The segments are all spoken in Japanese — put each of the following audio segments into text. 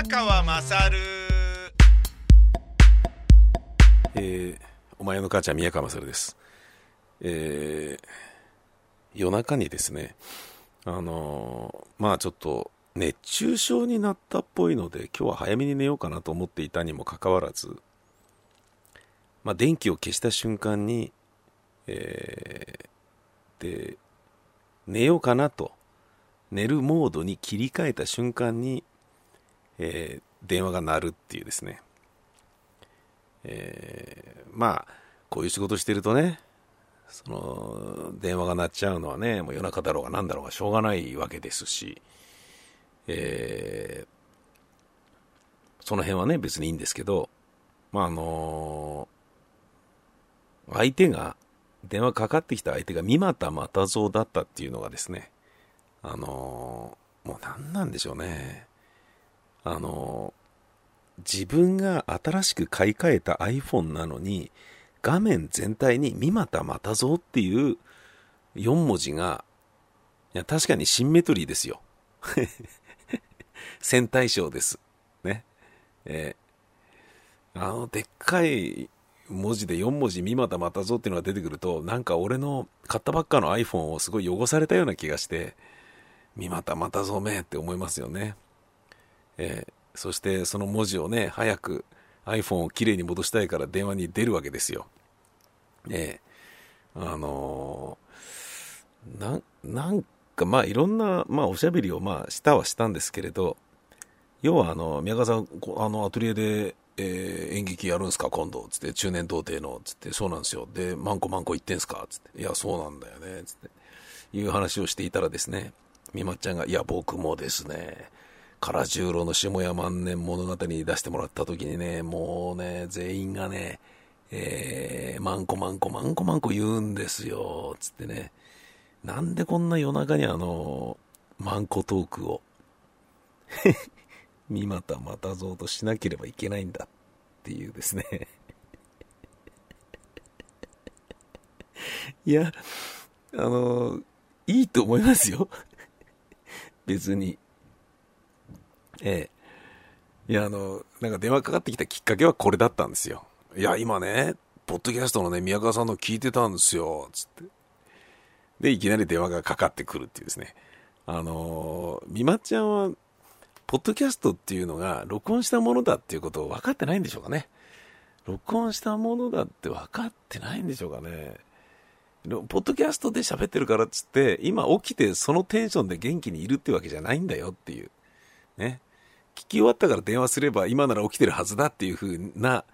宮川勝えー、お前の母ちゃん宮川勝です。えー、夜中にですね、あのーまあちょっと熱中症になったっぽいので、今日は早めに寝ようかなと思っていたにもかかわらず、まあ電気を消した瞬間に、えー、で、寝ようかなと、寝るモードに切り替えた瞬間に、えー電話が鳴るっていうですね、えーまあこういう仕事してるとねその電話が鳴っちゃうのはねもう夜中だろうが何だろうがしょうがないわけですし、えーその辺はね別にいいんですけどまああの相手が電話かかってきた相手が三股又蔵だったっていうのがですねあのもう何なんでしょうね。あの自分が新しく買い替えた iPhone なのに画面全体に三股又蔵っていう4文字がいや確かにシンメトリーですよ。戦隊賞です。ね。えーあのでっかい文字で4文字三股又蔵っていうのが出てくるとなんか俺の買ったばっかの iPhone をすごい汚されたような気がして三股又蔵めって思いますよね。えーそしてその文字をね、早く iPhone をきれいに戻したいから電話に出るわけですよ。え。ーあのーなん、かまあいろんな、まあおしゃべりをまあしたはしたんですけれど、要はあの、宮川さん、あのアトリエで、えー演劇やるんすか？今度。つって、中年童貞の。つって、そうなんですよ。で、マンコマンコ言ってんすか？つって、いや、そうなんだよね。つって、いう話をしていたらですね、みまっちゃんが、いや、僕もですね、唐十郎の下屋万年物語に出してもらった時にね、もうね、全員がね、えー、マンコマンコマンコマンコ言うんですよ、つってね。なんでこんな夜中にあの、マンコトークを、三股又蔵としなければいけないんだっていうですね。いや、あの、いいと思いますよ。別に。ええ。いや、あの、なんか電話かかってきたきっかけはこれだったんですよ。いや、今ね、ポッドキャストのね、宮川さんの聞いてたんですよ、つって。で、いきなり電話がかかってくるっていうですね。あの、みまちゃんは、ポッドキャストっていうのが録音したものだっていうことを分かってないんでしょうかね。録音したものだって分かってないんでしょうかね。ポッドキャストで喋ってるからっつって、今起きてそのテンションで元気にいるってわけじゃないんだよっていう。ね。聞き終わったから電話すれば今なら起きてるはずだっていう風な、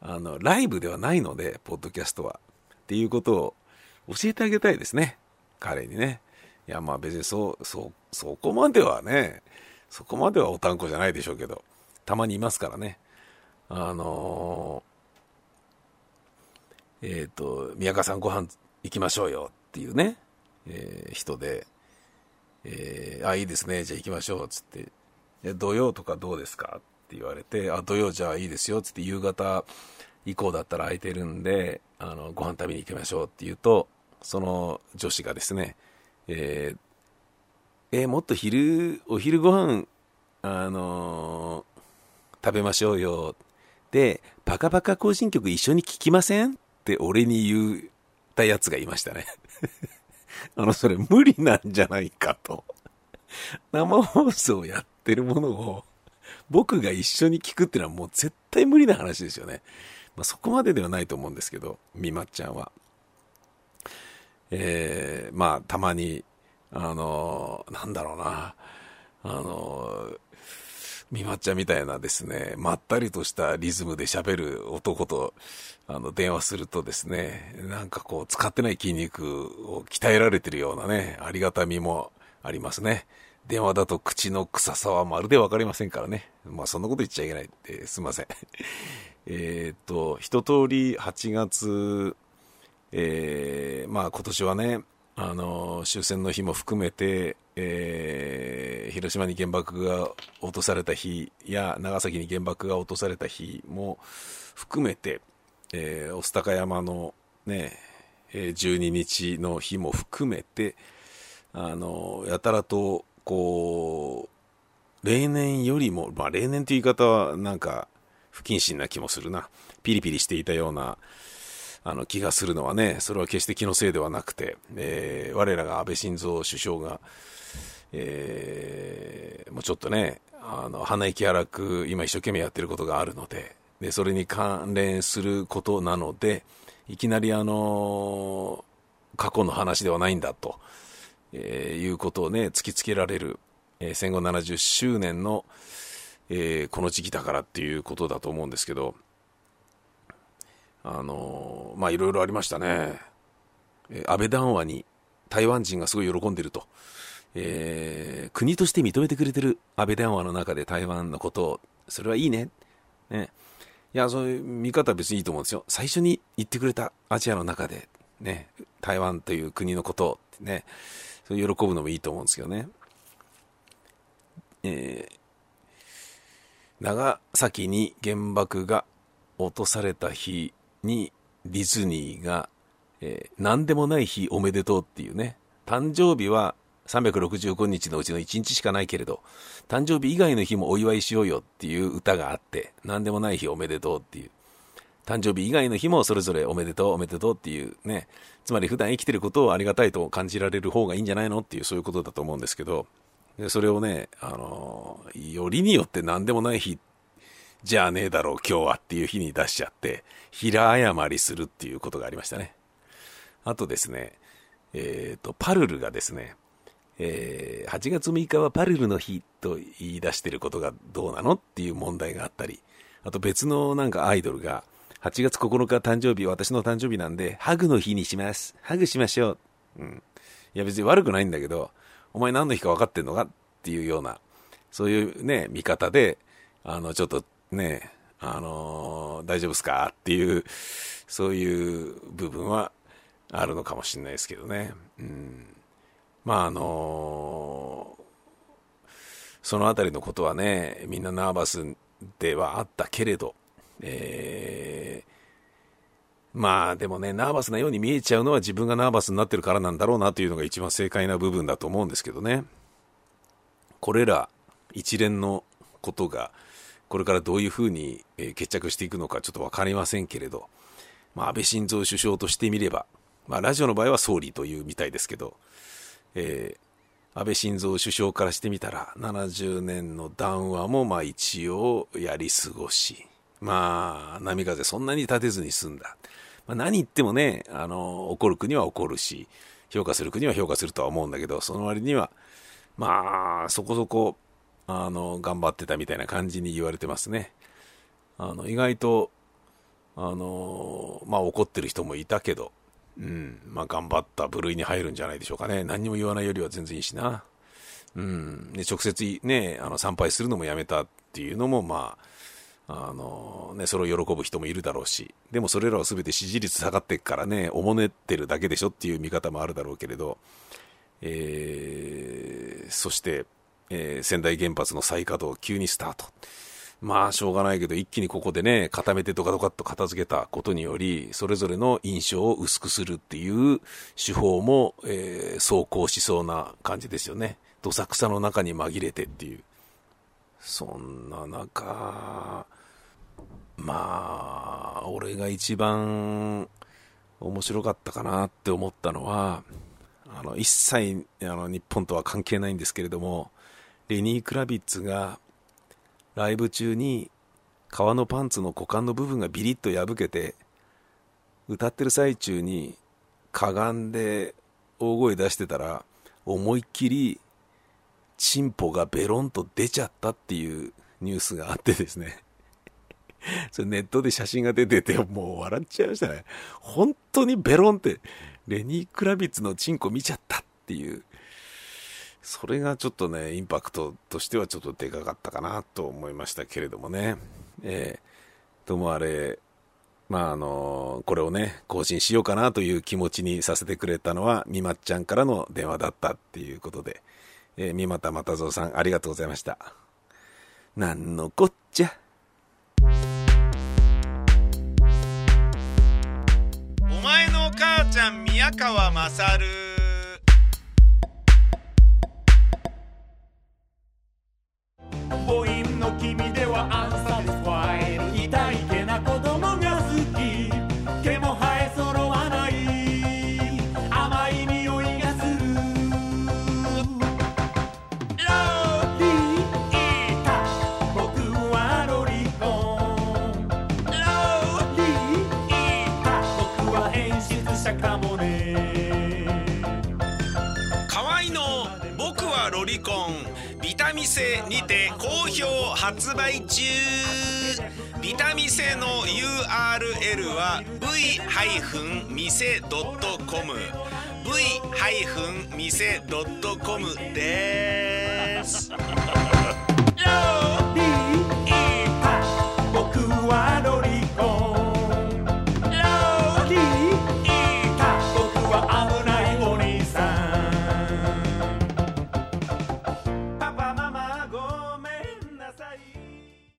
あの、ライブではないので、ポッドキャストは。っていうことを教えてあげたいですね。彼にね。いや、まあ別にそう、そ、そこまではね、そこまではおたんこじゃないでしょうけど、たまにいますからね。あのーえっ、と、宮川さんご飯行きましょうよっていうね、えー人で、えーあ、いいですね、じゃあ行きましょう、つって、土曜とかどうですか？って言われて、あ、土曜じゃあいいですよ、つって夕方以降だったら空いてるんで、あの、ご飯食べに行きましょうって言うと、その女子がですね、えーえーもっと昼、お昼ご飯、あのー食べましょうよ。で、パカパカ行進曲一緒に聴きません？って俺に言ったやつがいましたね。あの、それ無理なんじゃないかと。生放送やってるものを僕が一緒に聞くっていうのはもう絶対無理な話ですよね。まあ、そこまでではないと思うんですけど、みまっちゃんは。えー、まあ、たまに、あの、なんだろうな、あの、みまっちゃんみたいなですね、まったりとしたリズムで喋る男と、あの、電話するとですね、なんかこう、使ってない筋肉を鍛えられてるようなね、ありがたみもありますね。電話だと口の臭さはまるでわかりませんからね。まあ、そんなこと言っちゃいけないって、すいません。えっと、一通り8月、えーまあ今年はね、あの、終戦の日も含めて、えー広島に原爆が落とされた日や長崎に原爆が落とされた日も含めて、えー、御巣鷹山のね、えー12日の日も含めて、あの、やたらと、こう、例年よりも、まあ例年という言い方はなんか不謹慎な気もするな。ピリピリしていたような、あの気がするのはね、それは決して気のせいではなくて、えー、我らが安倍晋三首相が、えー、もうちょっとね、あの、鼻息荒く今一生懸命やってることがあるので、で、それに関連することなので、いきなりあの、過去の話ではないんだと、えー、いうことをね、突きつけられる、えー、戦後70周年の、えー、この時期だからっていうことだと思うんですけど、あのまあいろいろありましたね。えー、安倍談話に台湾人がすごい喜んでると。えー、国として認めてくれてる安倍談話の中で台湾のことを、それはいいね。ね。いや、そういう見方は別にいいと思うんですよ。最初に言ってくれたアジアの中で、ね、台湾という国のことを、ね、それ喜ぶのもいいと思うんですけどね。えー、長崎に原爆が落とされた日にディズニーが、えー、何でもない日おめでとうっていうね、誕生日は365日のうちの1日しかないけれど、誕生日以外の日もお祝いしようよっていう歌があって、何でもない日おめでとうっていう。誕生日以外の日もそれぞれおめでとうおめでとうっていうね、つまり普段生きてることをありがたいと感じられる方がいいんじゃないのっていうそういうことだと思うんですけど、でそれをね、あの、よりによって何でもない日じゃあねえだろう今日はっていう日に出しちゃって、平謝りするっていうことがありましたね。あとですね、えっ、ー、と、パルルがですね、えー、8月6日はパルルの日と言い出してることがどうなのっていう問題があったり、あと別のなんかアイドルが、8月9日誕生日、私の誕生日なんで、ハグの日にします。ハグしましょう。うん。いや別に悪くないんだけど、お前何の日か分かってんのかっていうような、そういうね、見方で、あの、ちょっとね、あの大丈夫っすかっていう、そういう部分はあるのかもしれないですけどね。うん。まああのそのあたりのことはね、みんなナーバスではあったけれど、えー、まあでもね、ナーバスなように見えちゃうのは自分がナーバスになってるからなんだろうなというのが一番正解な部分だと思うんですけどね。これら一連のことが、これからどういうふうに決着していくのかちょっと分かりませんけれど、まあ、安倍晋三首相としてみれば、まあ、ラジオの場合は総理というみたいですけど、えー、安倍晋三首相からしてみたら、70年の談話もまあ一応やり過ごし、まあ、波風そんなに立てずに済んだ。まあ、何言ってもね、あの、怒る国は怒るし、評価する国は評価するとは思うんだけど、その割には、まあ、そこそこ、あの、頑張ってたみたいな感じに言われてますね。あの、意外と、あの、まあ怒ってる人もいたけど、うん、まあ頑張った部類に入るんじゃないでしょうかね。何にも言わないよりは全然いいしな。うん、で直接ね、あの参拝するのもやめたっていうのも、まあ、あのね、それを喜ぶ人もいるだろうし、でもそれらは全て支持率下がってっからね、おもねってるだけでしょっていう見方もあるだろうけれど、えー、そして、えー、仙台原発の再稼働急にスタート。まあ、しょうがないけど、一気にここでね、固めてドカドカっと片付けたことにより、それぞれの印象を薄くするっていう手法も、えー、走行しそうな感じですよね。どさくさの中に紛れてっていう。そんな中、まあ、俺が一番面白かったかなって思ったのは、あの、一切、あの、日本とは関係ないんですけれども、レニー・クラビッツがライブ中に革のパンツの股間の部分がビリッと破けて歌ってる最中にかがんで大声出してたら思いっきりチンポがベロンと出ちゃったっていうニュースがあってですね。それネットで写真が出ててもう笑っちゃいましたね本当にベロンってレニー・クラビッツのチンコ見ちゃったっていうそれがちょっとね、インパクトとしてはちょっとでかかったかなと思いましたけれどもね。えー、ともあれ、まああのこれをね、更新しようかなという気持ちにさせてくれたのは、みまっちゃんからの電話だったっていうことで、えー、みまたまたぞうさんありがとうございました。なんのこっちゃ。ん宮川まさる母音の君ではあ店にて好評発売中ビタミセの URL は v-mise.com v-mise.com です